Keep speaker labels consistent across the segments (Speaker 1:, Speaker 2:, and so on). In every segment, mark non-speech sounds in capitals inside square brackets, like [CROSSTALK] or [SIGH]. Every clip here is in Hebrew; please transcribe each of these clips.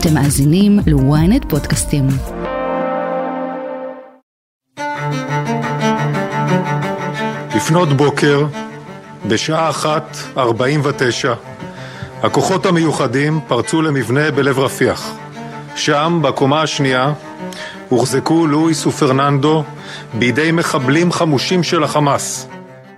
Speaker 1: אתם מאזינים ל-ynet פודקאסטים.
Speaker 2: לפנות בוקר, בשעה אחת ארבעים ותשע, הכוחות המיוחדים פרצו למבנה בלב רפיח. שם, בקומה השנייה, הוחזקו לואיס ופרננדו בידי מחבלים חמושים של החמאס.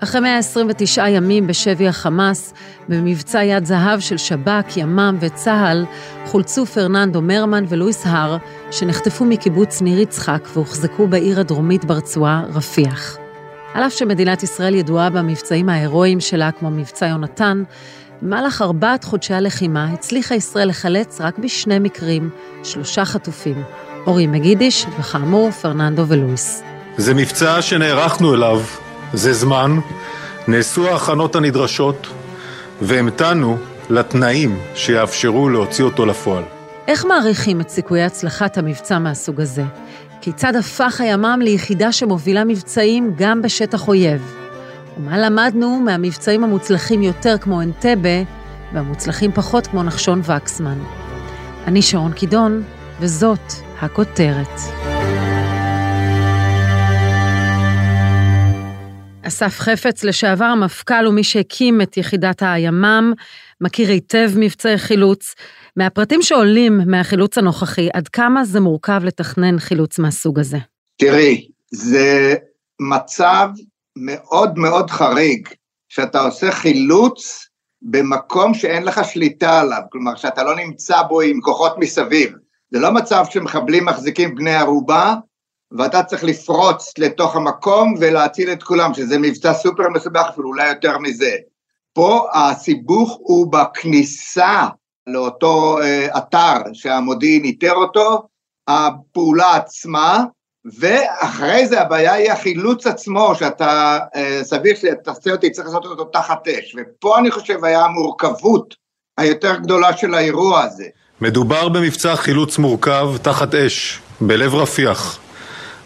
Speaker 3: אחרי 129 ימים בשבי החמאס, במבצע יד זהב של שב"כ, ימ"מ וצה"ל, חולצו פרננדו מרמן ולואיס הר, שנחטפו מקיבוץ ניר יצחק והוחזקו בעיר הדרומית ברצועה, רפיח. על אף שמדינת ישראל ידועה במבצעים ההירואיים שלה, כמו מבצע יונתן, במהלך ארבעת חודשי הלחימה הצליחה ישראל לחלץ רק בשני מקרים שלושה חטופים, אורי מגידיש וכאמור פרננדו ולואיס.
Speaker 2: זה מבצע שנערכנו אליו זה זמן, נעשו ההכנות הנדרשות והמתנו לתנאים שיאפשרו להוציא אותו לפועל.
Speaker 3: איך מעריכים את סיכויי הצלחת המבצע מהסוג הזה? כיצד הפך הימ"מ ליחידה שמובילה מבצעים גם בשטח אויב? ומה למדנו מהמבצעים המוצלחים יותר כמו אנטבה, והמוצלחים פחות כמו נחשון וקסמן? אני שרון קידון, וזאת הכותרת. אסף חפץ, לשעבר המפכ"ל ומי שהקים את יחידת הימ"מ, מכיר היטב מבצעי חילוץ. מהפרטים שעולים מהחילוץ הנוכחי, עד כמה זה מורכב לתכנן חילוץ מהסוג הזה?
Speaker 4: תראי, זה מצב מאוד מאוד חריג, שאתה עושה חילוץ במקום שאין לך שליטה עליו, כלומר שאתה לא נמצא בו עם כוחות מסביב. זה לא מצב שמחבלים מחזיקים בני ערובה, ואתה צריך לפרוץ לתוך המקום ולהציל את כולם, שזה מבצע סופר מסובך, אפילו אולי יותר מזה. פה הסיבוך הוא בכניסה לאותו אה, אתר שהמודיעין איתר אותו, הפעולה עצמה, ואחרי זה הבעיה היא החילוץ עצמו, שאתה, אה, סביר שתעשה אותי, צריך לעשות אותו תחת אש, ופה אני חושב היה המורכבות היותר גדולה של האירוע הזה.
Speaker 2: מדובר במבצע חילוץ מורכב תחת אש, בלב רפיח.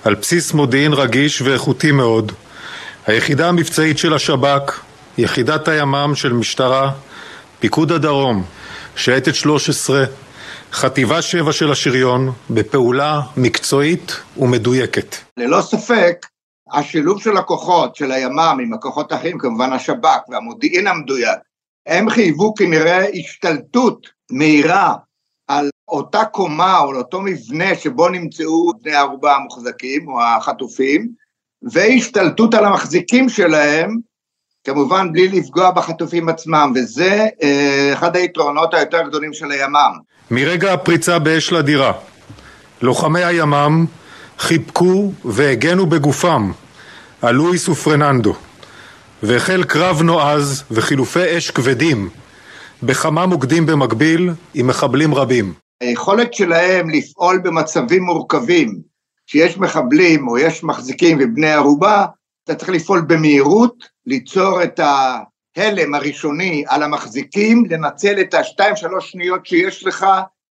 Speaker 2: על בסיס מודיעין רגיש ואיכותי מאוד, היחידה המבצעית של השב"כ, יחידת הימ"מ של משטרה, פיקוד הדרום, שייטת 13, חטיבה 7 של השריון, בפעולה מקצועית ומדויקת.
Speaker 4: ללא ספק, השילוב של הכוחות, של הימ"מ עם הכוחות האחרים, כמובן השב"כ והמודיעין המדויק, הם חייבו כנראה השתלטות מהירה על אותה קומה או אותו מבנה שבו נמצאו בני הערובה המוחזקים או החטופים, והשתלטות על המחזיקים שלהם, כמובן בלי לפגוע בחטופים עצמם, וזה אה, אחד היתרונות היותר גדולים של הימ"מ.
Speaker 2: מרגע הפריצה באש לדירה, לוחמי הימ"מ חיבקו והגנו בגופם על לואיס ופרננדו, והחל קרב נועז וחילופי אש כבדים בכמה מוקדים במקביל עם מחבלים רבים.
Speaker 4: היכולת שלהם לפעול במצבים מורכבים, שיש מחבלים או יש מחזיקים ובני ערובה, אתה צריך לפעול במהירות, ליצור את ההלם הראשוני על המחזיקים, לנצל את השתיים שלוש שניות שיש לך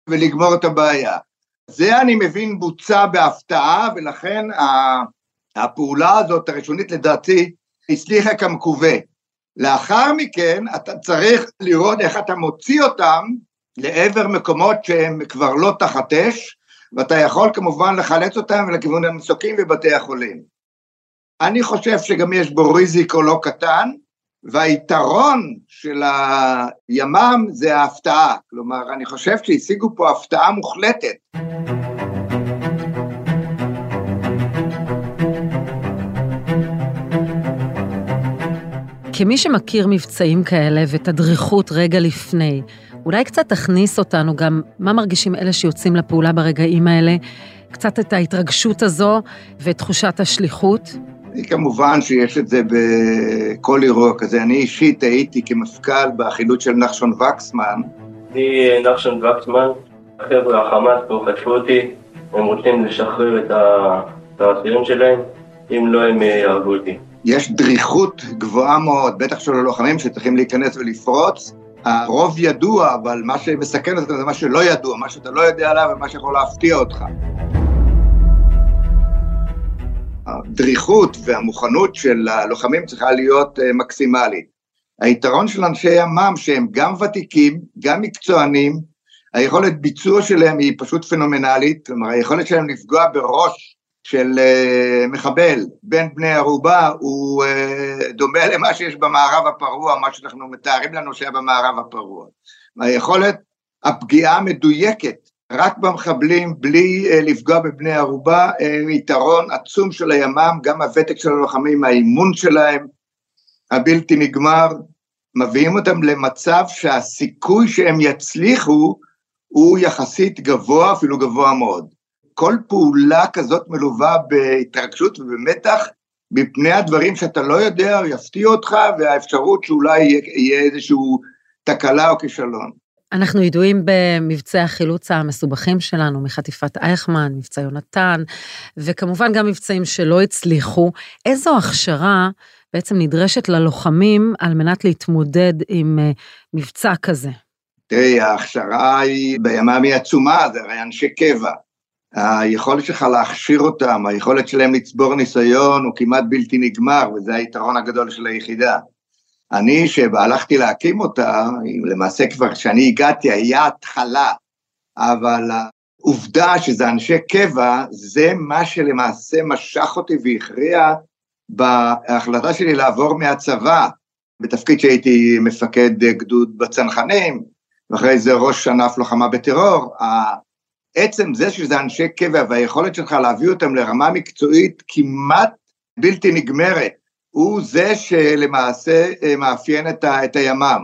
Speaker 4: ולגמור את הבעיה. זה אני מבין בוצע בהפתעה ולכן הפעולה הזאת הראשונית לדעתי הצליחה כמקווה. לאחר מכן אתה צריך לראות איך אתה מוציא אותם לעבר מקומות שהם כבר לא תחת אש, ואתה יכול כמובן לחלץ אותם לכיוון המסוקים ובתי החולים. אני חושב שגם יש בו ריזיקו לא קטן, והיתרון של הימ"מ זה ההפתעה, כלומר אני חושב שהשיגו פה הפתעה מוחלטת.
Speaker 3: כמי שמכיר מבצעים כאלה ותדריכות רגע לפני, אולי קצת תכניס אותנו גם מה מרגישים אלה שיוצאים לפעולה ברגעים האלה, קצת את ההתרגשות הזו ואת תחושת השליחות?
Speaker 4: כמובן שיש את זה בכל אירוע כזה. אני אישית הייתי כמפכ"ל בחילוץ של נחשון וקסמן.
Speaker 5: אני נחשון וקסמן, החבר'ה החמאס פה חטפו אותי, הם רוצים לשחרר את האסירים שלהם, אם לא הם יהרגו אותי.
Speaker 4: יש דריכות גבוהה מאוד, בטח של הלוחמים שצריכים להיכנס ולפרוץ. הרוב ידוע, אבל מה שמסכן אותך זה מה שלא ידוע, מה שאתה לא יודע עליו ומה שיכול להפתיע אותך. הדריכות והמוכנות של הלוחמים צריכה להיות אה, מקסימלית. היתרון של אנשי ימ"מ שהם גם ותיקים, גם מקצוענים, היכולת ביצוע שלהם היא פשוט פנומנלית, כלומר היכולת שלהם לפגוע בראש של uh, מחבל בין בני ערובה הוא uh, דומה למה שיש במערב הפרוע, מה שאנחנו מתארים לנו שהיה במערב הפרוע. היכולת, הפגיעה המדויקת רק במחבלים בלי uh, לפגוע בבני ערובה, יתרון עצום של הימ"מ, גם הוותק של הלוחמים, האימון שלהם, הבלתי נגמר, מביאים אותם למצב שהסיכוי שהם יצליחו הוא יחסית גבוה, אפילו גבוה מאוד. כל פעולה כזאת מלווה בהתרגשות ובמתח מפני הדברים שאתה לא יודע, יפתיע אותך, והאפשרות שאולי יהיה איזשהו תקלה או כישלון.
Speaker 3: אנחנו ידועים במבצעי החילוץ המסובכים שלנו, מחטיפת אייכמן, מבצע יונתן, וכמובן גם מבצעים שלא הצליחו. איזו הכשרה בעצם נדרשת ללוחמים על מנת להתמודד עם אה, מבצע כזה?
Speaker 4: תראי, ההכשרה היא בימ"ם היא עצומה, זה הרי אנשי קבע. היכולת שלך להכשיר אותם, היכולת שלהם לצבור ניסיון הוא כמעט בלתי נגמר, וזה היתרון הגדול של היחידה. אני, שהלכתי להקים אותה, למעשה כבר כשאני הגעתי היה התחלה, אבל העובדה שזה אנשי קבע, זה מה שלמעשה משך אותי והכריע בהחלטה שלי לעבור מהצבא, בתפקיד שהייתי מפקד גדוד בצנחנים, ואחרי זה ראש ענף לוחמה בטרור, עצם זה שזה אנשי קבע והיכולת שלך להביא אותם לרמה מקצועית כמעט בלתי נגמרת, הוא זה שלמעשה אה, מאפיין את, ה, את הימ"מ.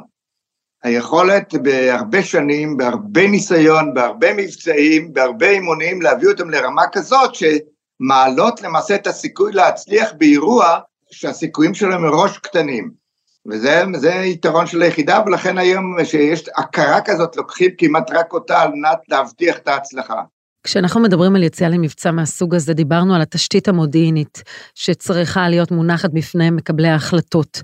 Speaker 4: היכולת בהרבה שנים, בהרבה ניסיון, בהרבה מבצעים, בהרבה אימונים, להביא אותם לרמה כזאת שמעלות למעשה את הסיכוי להצליח באירוע שהסיכויים שלהם מראש קטנים. וזה יתרון של היחידה, ולכן היום שיש הכרה כזאת, לוקחים כמעט רק אותה על מנת להבטיח את ההצלחה.
Speaker 3: כשאנחנו מדברים על יציאה למבצע מהסוג הזה, דיברנו על התשתית המודיעינית שצריכה להיות מונחת בפני מקבלי ההחלטות.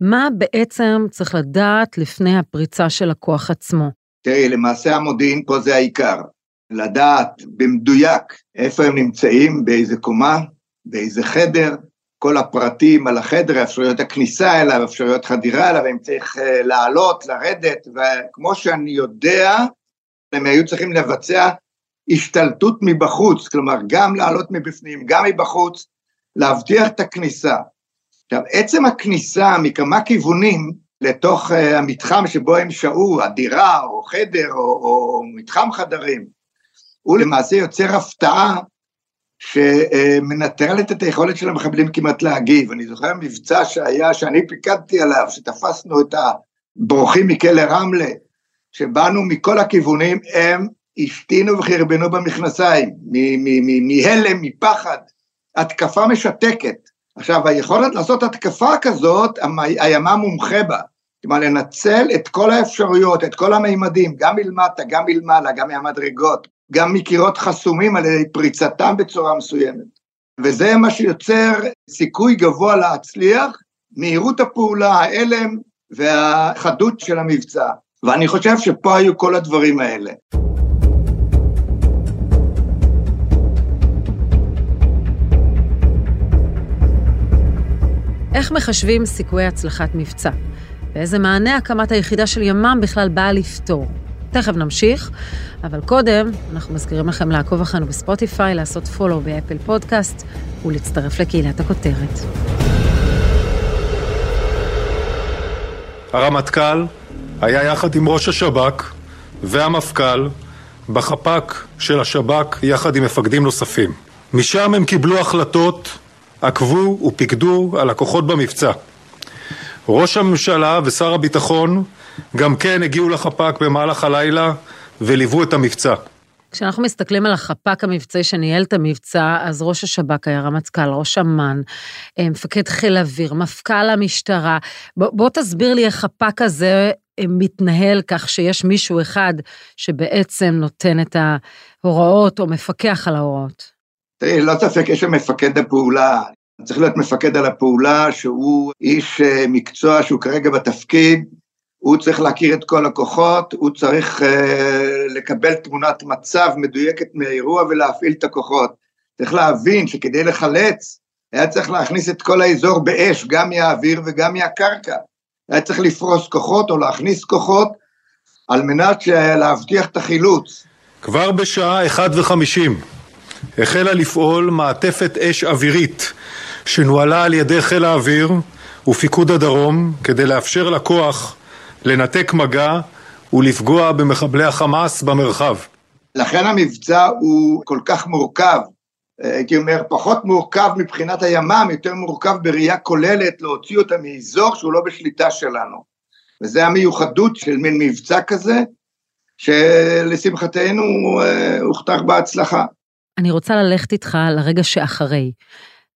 Speaker 3: מה בעצם צריך לדעת לפני הפריצה של הכוח עצמו?
Speaker 4: תראי, למעשה המודיעין פה זה העיקר. לדעת במדויק איפה הם נמצאים, באיזה קומה, באיזה חדר, כל הפרטים על החדר, אפשרויות הכניסה אליו, אפשרויות חדירה אליו, אם צריך אה, לעלות, לרדת, וכמו שאני יודע, הם היו צריכים לבצע השתלטות מבחוץ, כלומר גם לעלות מבפנים, גם מבחוץ, להבטיח את הכניסה. עכשיו, עצם הכניסה מכמה כיוונים לתוך uh, המתחם שבו הם שהו, הדירה או חדר או, או מתחם חדרים, הוא למעשה יוצר הפתעה שמנטרלת את היכולת של המחבלים כמעט להגיב. אני זוכר מבצע שהיה, שאני פיקדתי עליו, שתפסנו את הבורחים מכלא רמלה, שבאנו מכל הכיוונים, הם השתינו וחרבנו במכנסיים, מהלם, מפחד, התקפה משתקת. עכשיו, היכולת לעשות התקפה כזאת, הימ"מ מומחה בה. כלומר, לנצל את כל האפשרויות, את כל המימדים, גם מלמטה, גם מלמעלה, גם מהמדרגות, גם מקירות חסומים על ידי פריצתם בצורה מסוימת. וזה מה שיוצר סיכוי גבוה להצליח, מהירות הפעולה, ההלם והחדות של המבצע. ואני חושב שפה היו כל הדברים האלה.
Speaker 3: איך מחשבים סיכויי הצלחת מבצע? ואיזה מענה הקמת היחידה של ימ"מ בכלל באה לפתור? תכף נמשיך, אבל קודם אנחנו מזכירים לכם לעקוב אחרינו בספוטיפיי, לעשות פולו באפל פודקאסט ולהצטרף לקהילת הכותרת.
Speaker 2: הרמטכ"ל היה יחד עם ראש השב"כ והמפכ"ל בחפ"ק של השב"כ יחד עם מפקדים נוספים. משם הם קיבלו החלטות, עקבו ופיקדו על הכוחות במבצע. ראש הממשלה ושר הביטחון גם כן הגיעו לחפ"ק במהלך הלילה וליוו את המבצע.
Speaker 3: כשאנחנו מסתכלים על החפ"ק המבצעי שניהל את המבצע, אז ראש השב"כ היה רמטכ"ל, ראש אמ"ן, אה, מפקד חיל אוויר, מפכ"ל המשטרה. בוא, בוא תסביר לי איך חפ"ק הזה אה, מתנהל כך שיש מישהו אחד שבעצם נותן את ההוראות או מפקח על ההוראות.
Speaker 4: תראי, לא ספק, יש שם מפקד הפעולה. צריך להיות מפקד על הפעולה, שהוא איש אה, מקצוע שהוא כרגע בתפקיד, הוא צריך להכיר את כל הכוחות, הוא צריך uh, לקבל תמונת מצב מדויקת מהאירוע ולהפעיל את הכוחות. צריך להבין שכדי לחלץ, היה צריך להכניס את כל האזור באש, גם מהאוויר וגם מהקרקע. היה צריך לפרוס כוחות או להכניס כוחות, על מנת להבטיח את החילוץ.
Speaker 2: כבר בשעה 1:50 החלה לפעול מעטפת אש אווירית שנוהלה על ידי חיל האוויר ופיקוד הדרום כדי לאפשר לכוח לנתק מגע ולפגוע במחבלי החמאס במרחב.
Speaker 4: לכן המבצע הוא כל כך מורכב, הייתי אומר פחות מורכב מבחינת הימ"מ, יותר מורכב בראייה כוללת להוציא אותה מאזור שהוא לא בשליטה שלנו. וזה המיוחדות של מין מבצע כזה, שלשמחתנו אה, הוכתר בהצלחה.
Speaker 3: אני רוצה ללכת איתך לרגע שאחרי.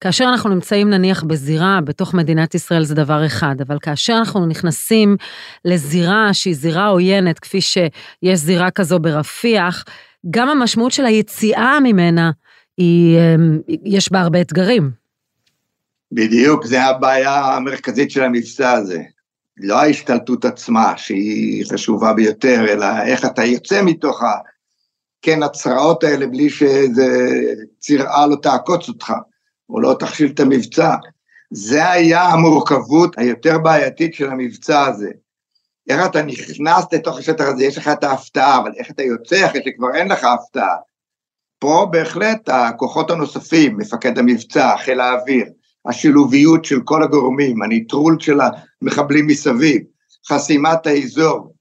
Speaker 3: כאשר אנחנו נמצאים נניח בזירה בתוך מדינת ישראל זה דבר אחד, אבל כאשר אנחנו נכנסים לזירה שהיא זירה עוינת, כפי שיש זירה כזו ברפיח, גם המשמעות של היציאה ממנה, היא, אמ, יש בה הרבה אתגרים.
Speaker 4: בדיוק, זה הבעיה המרכזית של המבצע הזה. לא ההשתלטות עצמה, שהיא חשובה ביותר, אלא איך אתה יוצא מתוך ה... כן, הצרעות האלה בלי שאיזה צירעה לא תעקוץ אותך. או לא תכשיל את המבצע. זה היה המורכבות היותר בעייתית של המבצע הזה. איך אתה נכנס לתוך השטח הזה, יש לך את ההפתעה, אבל איך אתה יוצא אחרי שכבר אין לך הפתעה. פה בהחלט הכוחות הנוספים, מפקד המבצע, חיל האוויר, השילוביות של כל הגורמים, הניטרול של המחבלים מסביב, חסימת האזור,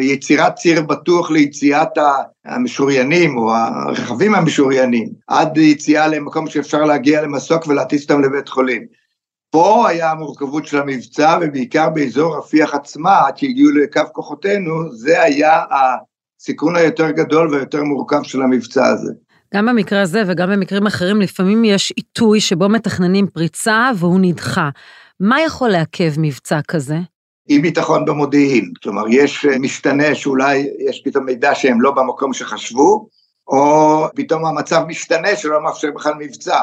Speaker 4: יצירת ציר בטוח ליציאת המשוריינים או הרכבים המשוריינים, עד יציאה למקום שאפשר להגיע למסוק ולהטיס אותם לבית חולים. פה היה המורכבות של המבצע, ובעיקר באזור רפיח עצמה, עד שהגיעו לקו כוחותינו, זה היה הסיכון היותר גדול והיותר מורכב של המבצע הזה.
Speaker 3: גם במקרה הזה וגם במקרים אחרים, לפעמים יש עיתוי שבו מתכננים פריצה והוא נדחה. מה יכול לעכב מבצע כזה?
Speaker 4: אי ביטחון במודיעין, כלומר יש אה, משתנה שאולי יש פתאום מידע שהם לא במקום שחשבו, או פתאום המצב משתנה שלא מאפשר בכלל מבצע.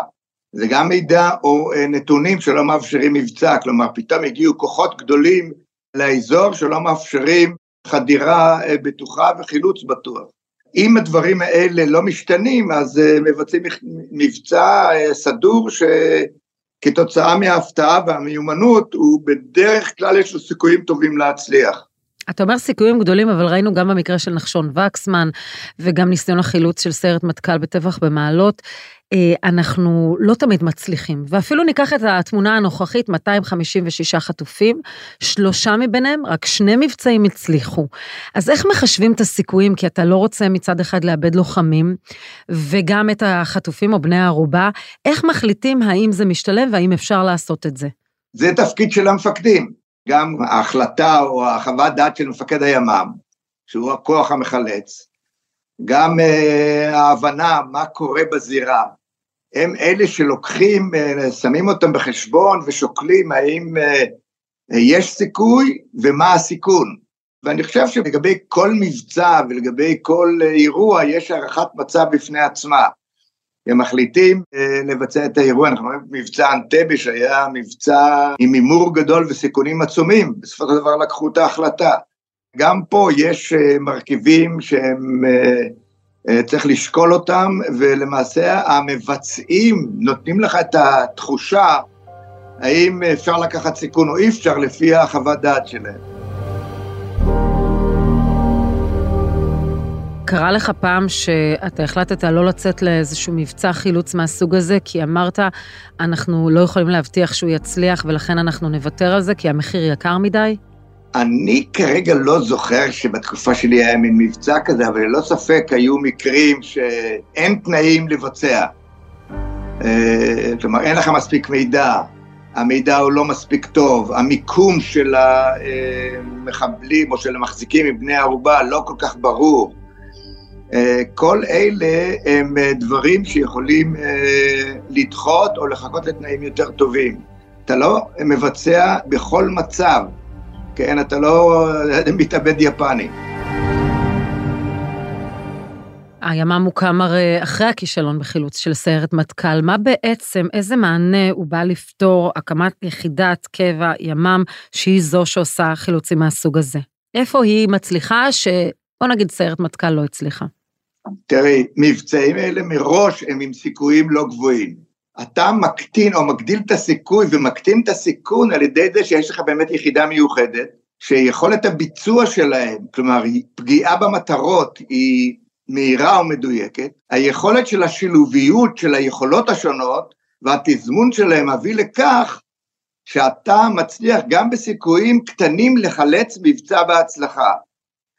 Speaker 4: זה גם מידע או אה, נתונים שלא מאפשרים מבצע, כלומר פתאום הגיעו כוחות גדולים לאזור שלא מאפשרים חדירה אה, בטוחה וחילוץ בטוח. אם הדברים האלה לא משתנים, אז מבצעים מבצע סדור ש... כתוצאה מההפתעה והמיומנות, הוא בדרך כלל יש לו סיכויים טובים להצליח.
Speaker 3: אתה אומר סיכויים גדולים, אבל ראינו גם במקרה של נחשון וקסמן, וגם ניסיון החילוץ של סיירת מטכ"ל בטבח במעלות, אה, אנחנו לא תמיד מצליחים. ואפילו ניקח את התמונה הנוכחית, 256 חטופים, שלושה מביניהם, רק שני מבצעים הצליחו. אז איך מחשבים את הסיכויים? כי אתה לא רוצה מצד אחד לאבד לוחמים, וגם את החטופים או בני הערובה, איך מחליטים האם זה משתלם והאם אפשר לעשות את זה?
Speaker 4: זה תפקיד של המפקדים. גם ההחלטה או החוות דעת של מפקד הימ"מ, שהוא הכוח המחלץ, גם uh, ההבנה מה קורה בזירה, הם אלה שלוקחים, uh, שמים אותם בחשבון ושוקלים האם uh, יש סיכוי ומה הסיכון. ואני חושב שלגבי כל מבצע ולגבי כל אירוע יש הערכת מצב בפני עצמה. הם מחליטים אה, לבצע את האירוע, אנחנו רואים מבצע אנטבה שהיה מבצע עם הימור גדול וסיכונים עצומים, בסופו של דבר לקחו את ההחלטה. גם פה יש אה, מרכיבים שהם, אה, צריך לשקול אותם, ולמעשה המבצעים נותנים לך את התחושה האם אפשר לקחת סיכון או אי אפשר לפי החוות דעת שלהם.
Speaker 3: קרה לך פעם שאתה החלטת לא לצאת לאיזשהו מבצע חילוץ מהסוג הזה, כי אמרת, אנחנו לא יכולים להבטיח שהוא יצליח ולכן אנחנו נוותר על זה, כי המחיר יקר מדי?
Speaker 4: אני כרגע לא זוכר שבתקופה שלי היה מין מבצע כזה, אבל ללא ספק היו מקרים שאין תנאים לבצע. אה, כלומר, אין לך מספיק מידע, המידע הוא לא מספיק טוב, המיקום של המחבלים או של המחזיקים מבני ערובה לא כל כך ברור. אה, כל אלה הם אה, דברים שיכולים אה, לדחות או לחכות לתנאים יותר טובים. אתה לא מבצע בכל מצב, כן? אתה לא [LAUGHS] מתאבד יפני.
Speaker 3: הימ"מ הוקם הרי אחרי הכישלון בחילוץ של סיירת מטכ"ל. מה בעצם, איזה מענה הוא בא לפתור הקמת יחידת קבע ימ"מ, שהיא זו שעושה חילוצים מהסוג הזה? איפה היא מצליחה שבוא נגיד סיירת מטכ"ל לא הצליחה?
Speaker 4: תראי, מבצעים אלה מראש הם עם סיכויים לא גבוהים. אתה מקטין או מגדיל את הסיכוי ומקטין את הסיכון על ידי זה שיש לך באמת יחידה מיוחדת, שיכולת הביצוע שלהם, כלומר פגיעה במטרות היא מהירה ומדויקת, היכולת של השילוביות של היכולות השונות והתזמון שלהם מביא לכך שאתה מצליח גם בסיכויים קטנים לחלץ מבצע בהצלחה.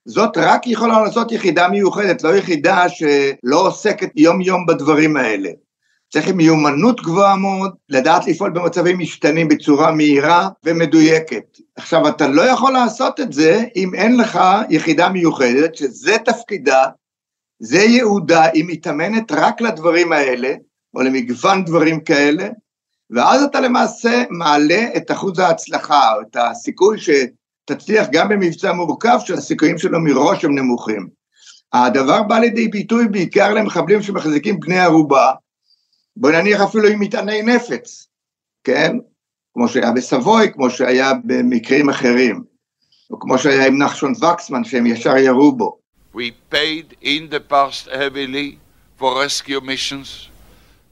Speaker 4: זאת רק יכולה לעשות יחידה מיוחדת, לא יחידה שלא עוסקת יום-יום בדברים האלה. צריך מיומנות גבוהה מאוד, לדעת לפעול במצבים משתנים בצורה מהירה ומדויקת. עכשיו, אתה לא יכול לעשות את זה אם אין לך יחידה מיוחדת, שזה תפקידה, זה ייעודה, היא מתאמנת רק לדברים האלה, או למגוון דברים כאלה, ואז אתה למעשה מעלה את אחוז ההצלחה, או את הסיכוי שתצליח גם במבצע מורכב, שהסיכויים שלו מראש הם נמוכים. הדבר בא לידי ביטוי בעיקר למחבלים שמחזיקים בני ערובה, בוא נניח אפילו עם מטעני נפץ, כן? כמו שהיה בסבוי, כמו שהיה במקרים אחרים, או כמו שהיה עם נחשון וקסמן, שהם ישר ירו בו.
Speaker 6: We paid in the past heavily for rescue missions,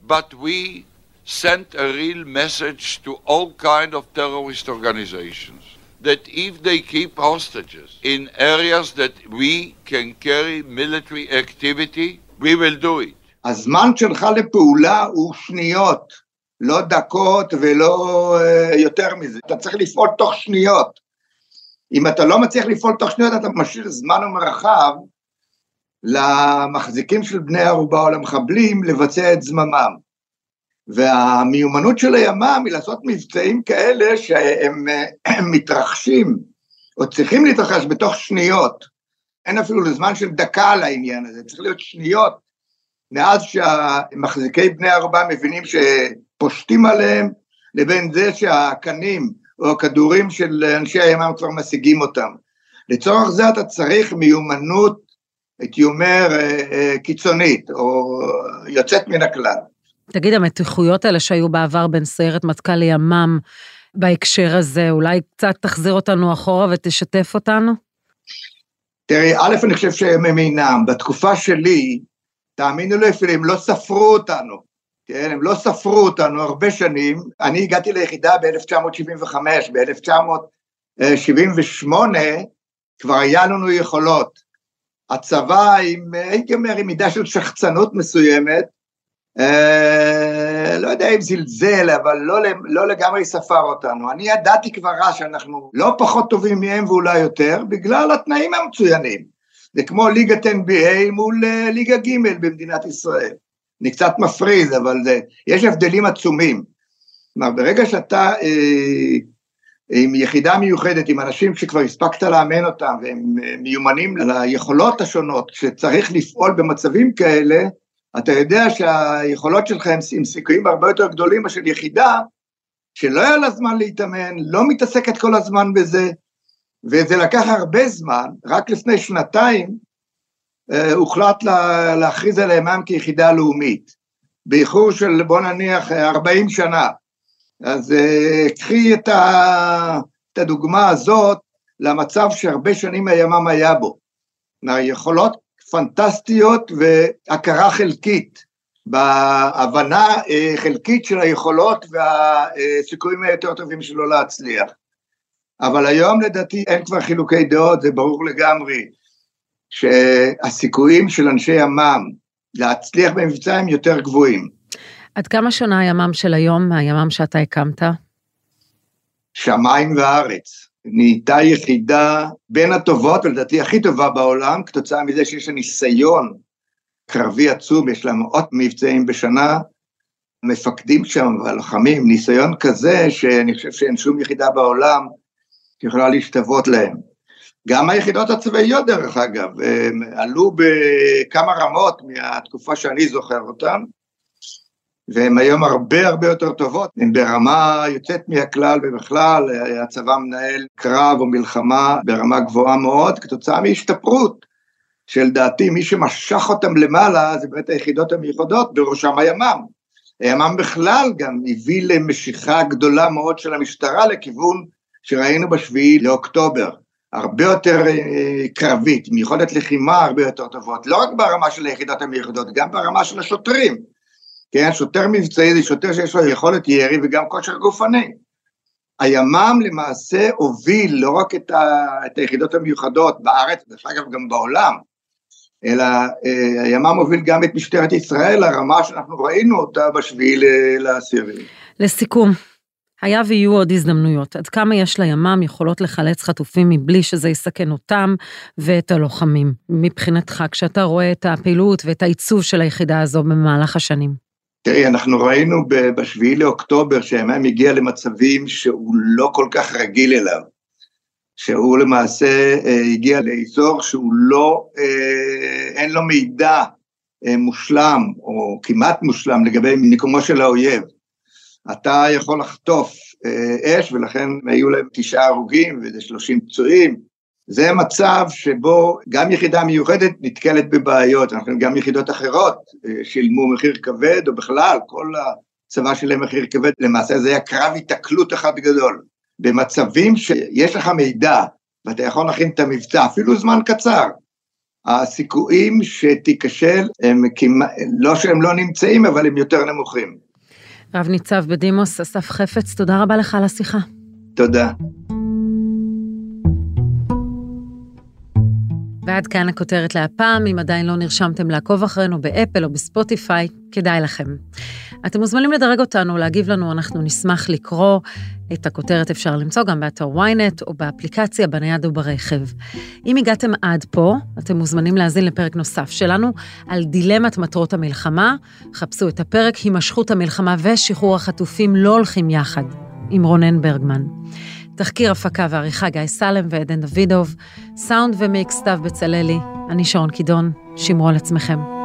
Speaker 6: but we sent a real message to all kind of terrorist organizations that if they keep hostages in areas that we can carry military activity, we will do it.
Speaker 4: הזמן שלך לפעולה הוא שניות, לא דקות ולא uh, יותר מזה. אתה צריך לפעול תוך שניות. אם אתה לא מצליח לפעול תוך שניות, אתה משאיר זמן ומרחב למחזיקים של בני ערובה או למחבלים לבצע את זממם. והמיומנות של הימ"מ היא לעשות מבצעים כאלה שהם [CLEARS THROAT] מתרחשים, או צריכים להתרחש בתוך שניות. אין אפילו לזמן של דקה על העניין הזה, צריך להיות שניות. מאז שהמחזיקי בני ערובה מבינים שפושטים עליהם, לבין זה שהקנים או הכדורים של אנשי הימ"מ כבר משיגים אותם. לצורך זה אתה צריך מיומנות, הייתי אומר, אה, אה, קיצונית, או יוצאת מן הכלל.
Speaker 3: תגיד, המתיחויות האלה שהיו בעבר בין סיירת מטכ"ל לימ"מ בהקשר הזה, אולי קצת תחזיר אותנו אחורה ותשתף אותנו?
Speaker 4: תראי, א', אני חושב שהם אינם. בתקופה שלי, תאמינו לי, אפילו הם לא ספרו אותנו, כן? הם לא ספרו אותנו הרבה שנים. אני הגעתי ליחידה ב-1975, ב-1978 כבר היה לנו יכולות. הצבא עם, הייתי אומר, עם מידה של שחצנות מסוימת, אה, לא יודע אם זלזל, אבל לא, לא לגמרי ספר אותנו. אני ידעתי כבר אז שאנחנו לא פחות טובים מהם ואולי יותר, בגלל התנאים המצוינים. זה כמו ליגת NBA מול אה, ליגה ג' במדינת ישראל. אני קצת מפריז, אבל זה, יש הבדלים עצומים. כלומר, ברגע שאתה אה, עם יחידה מיוחדת, עם אנשים שכבר הספקת לאמן אותם, והם אה, מיומנים על היכולות השונות, שצריך לפעול במצבים כאלה, אתה יודע שהיכולות שלך הם עם סיכויים הרבה יותר גדולים מאשר יחידה, שלא היה לה זמן להתאמן, לא מתעסקת כל הזמן בזה, וזה לקח הרבה זמן, רק לפני שנתיים אה, הוחלט לה, להכריז על הימ"מ כיחידה לאומית, באיחור של בוא נניח 40 שנה. אז אה, קחי את, ה, את הדוגמה הזאת למצב שהרבה שנים הימ"מ היה בו. מהיכולות פנטסטיות והכרה חלקית, בהבנה אה, חלקית של היכולות והסיכויים היותר טובים שלו להצליח. אבל היום לדעתי אין כבר חילוקי דעות, זה ברור לגמרי שהסיכויים של אנשי ימ"מ להצליח במבצע הם יותר גבוהים.
Speaker 3: עד כמה שונה הימ"מ של היום מהימ"מ שאתה הקמת?
Speaker 4: שמיים וארץ. נהייתה יחידה בין הטובות, ולדעתי הכי טובה בעולם, כתוצאה מזה שיש לה ניסיון קרבי עצום, יש לה מאות מבצעים בשנה, מפקדים שם והלוחמים, ניסיון כזה שאני חושב שאין שום יחידה בעולם שיכולה להשתוות להם. גם היחידות הצבאיות דרך אגב, עלו בכמה רמות מהתקופה שאני זוכר אותן, והן היום הרבה הרבה יותר טובות, הן ברמה יוצאת מהכלל ובכלל, הצבא מנהל קרב או מלחמה ברמה גבוהה מאוד, כתוצאה מהשתפרות, שלדעתי מי שמשך אותם למעלה זה באמת היחידות המיוחדות, בראשם הימ"מ. הימ"מ בכלל גם הביא למשיכה גדולה מאוד של המשטרה לכיוון שראינו בשביעי לאוקטובר. הרבה יותר אה, קרבית, עם יכולת לחימה הרבה יותר טובות, לא רק ברמה של היחידות המיוחדות, גם ברמה של השוטרים. כן, שוטר מבצעי זה שוטר שיש לו יכולת ירי וגם כושר גופני. הימ"מ למעשה הוביל לא רק את, ה, את היחידות המיוחדות בארץ, דרך אגב גם בעולם, אלא אה, הימ"מ הוביל גם את משטרת ישראל לרמה שאנחנו ראינו אותה בשביעי לעשירי.
Speaker 3: לסיכום, היה ויהיו עוד הזדמנויות. עד כמה יש לימ"מ יכולות לחלץ חטופים מבלי שזה יסכן אותם ואת הלוחמים, מבחינתך, כשאתה רואה את הפעילות ואת העיצוב של היחידה הזו במהלך השנים?
Speaker 4: תראי, אנחנו ראינו בשביעי לאוקטובר שהימ"מ הגיע למצבים שהוא לא כל כך רגיל אליו. שהוא למעשה אה, הגיע לאזור שהוא לא, אה, אין לו מידע אה, מושלם או כמעט מושלם לגבי מיקומו של האויב. אתה יכול לחטוף אש ולכן היו להם תשעה הרוגים וזה שלושים פצועים. זה מצב שבו גם יחידה מיוחדת נתקלת בבעיות, אנחנו גם יחידות אחרות שילמו מחיר כבד או בכלל כל הצבא שלהם מחיר כבד, למעשה זה היה קרב התקלות אחד גדול. במצבים שיש לך מידע ואתה יכול להכין את המבצע, אפילו זמן קצר, הסיכויים שתיכשל הם כמעט, לא שהם לא נמצאים, אבל הם יותר נמוכים.
Speaker 3: רב ניצב בדימוס אסף חפץ, תודה רבה לך על השיחה.
Speaker 4: תודה.
Speaker 3: ועד כאן הכותרת להפעם, אם עדיין לא נרשמתם לעקוב אחרינו באפל או בספוטיפיי, כדאי לכם. אתם מוזמנים לדרג אותנו, להגיב לנו, אנחנו נשמח לקרוא. את הכותרת אפשר למצוא גם באתר ynet או באפליקציה, בנייד או ברכב. אם הגעתם עד פה, אתם מוזמנים להאזין לפרק נוסף שלנו על דילמת מטרות המלחמה. חפשו את הפרק הימשכות המלחמה ושחרור החטופים לא הולכים יחד, עם רונן ברגמן. תחקיר הפקה ועריכה גיא סלם ועדן דוידוב, סאונד ומיקס סתיו בצללי, אני שרון קידון, שמרו על עצמכם.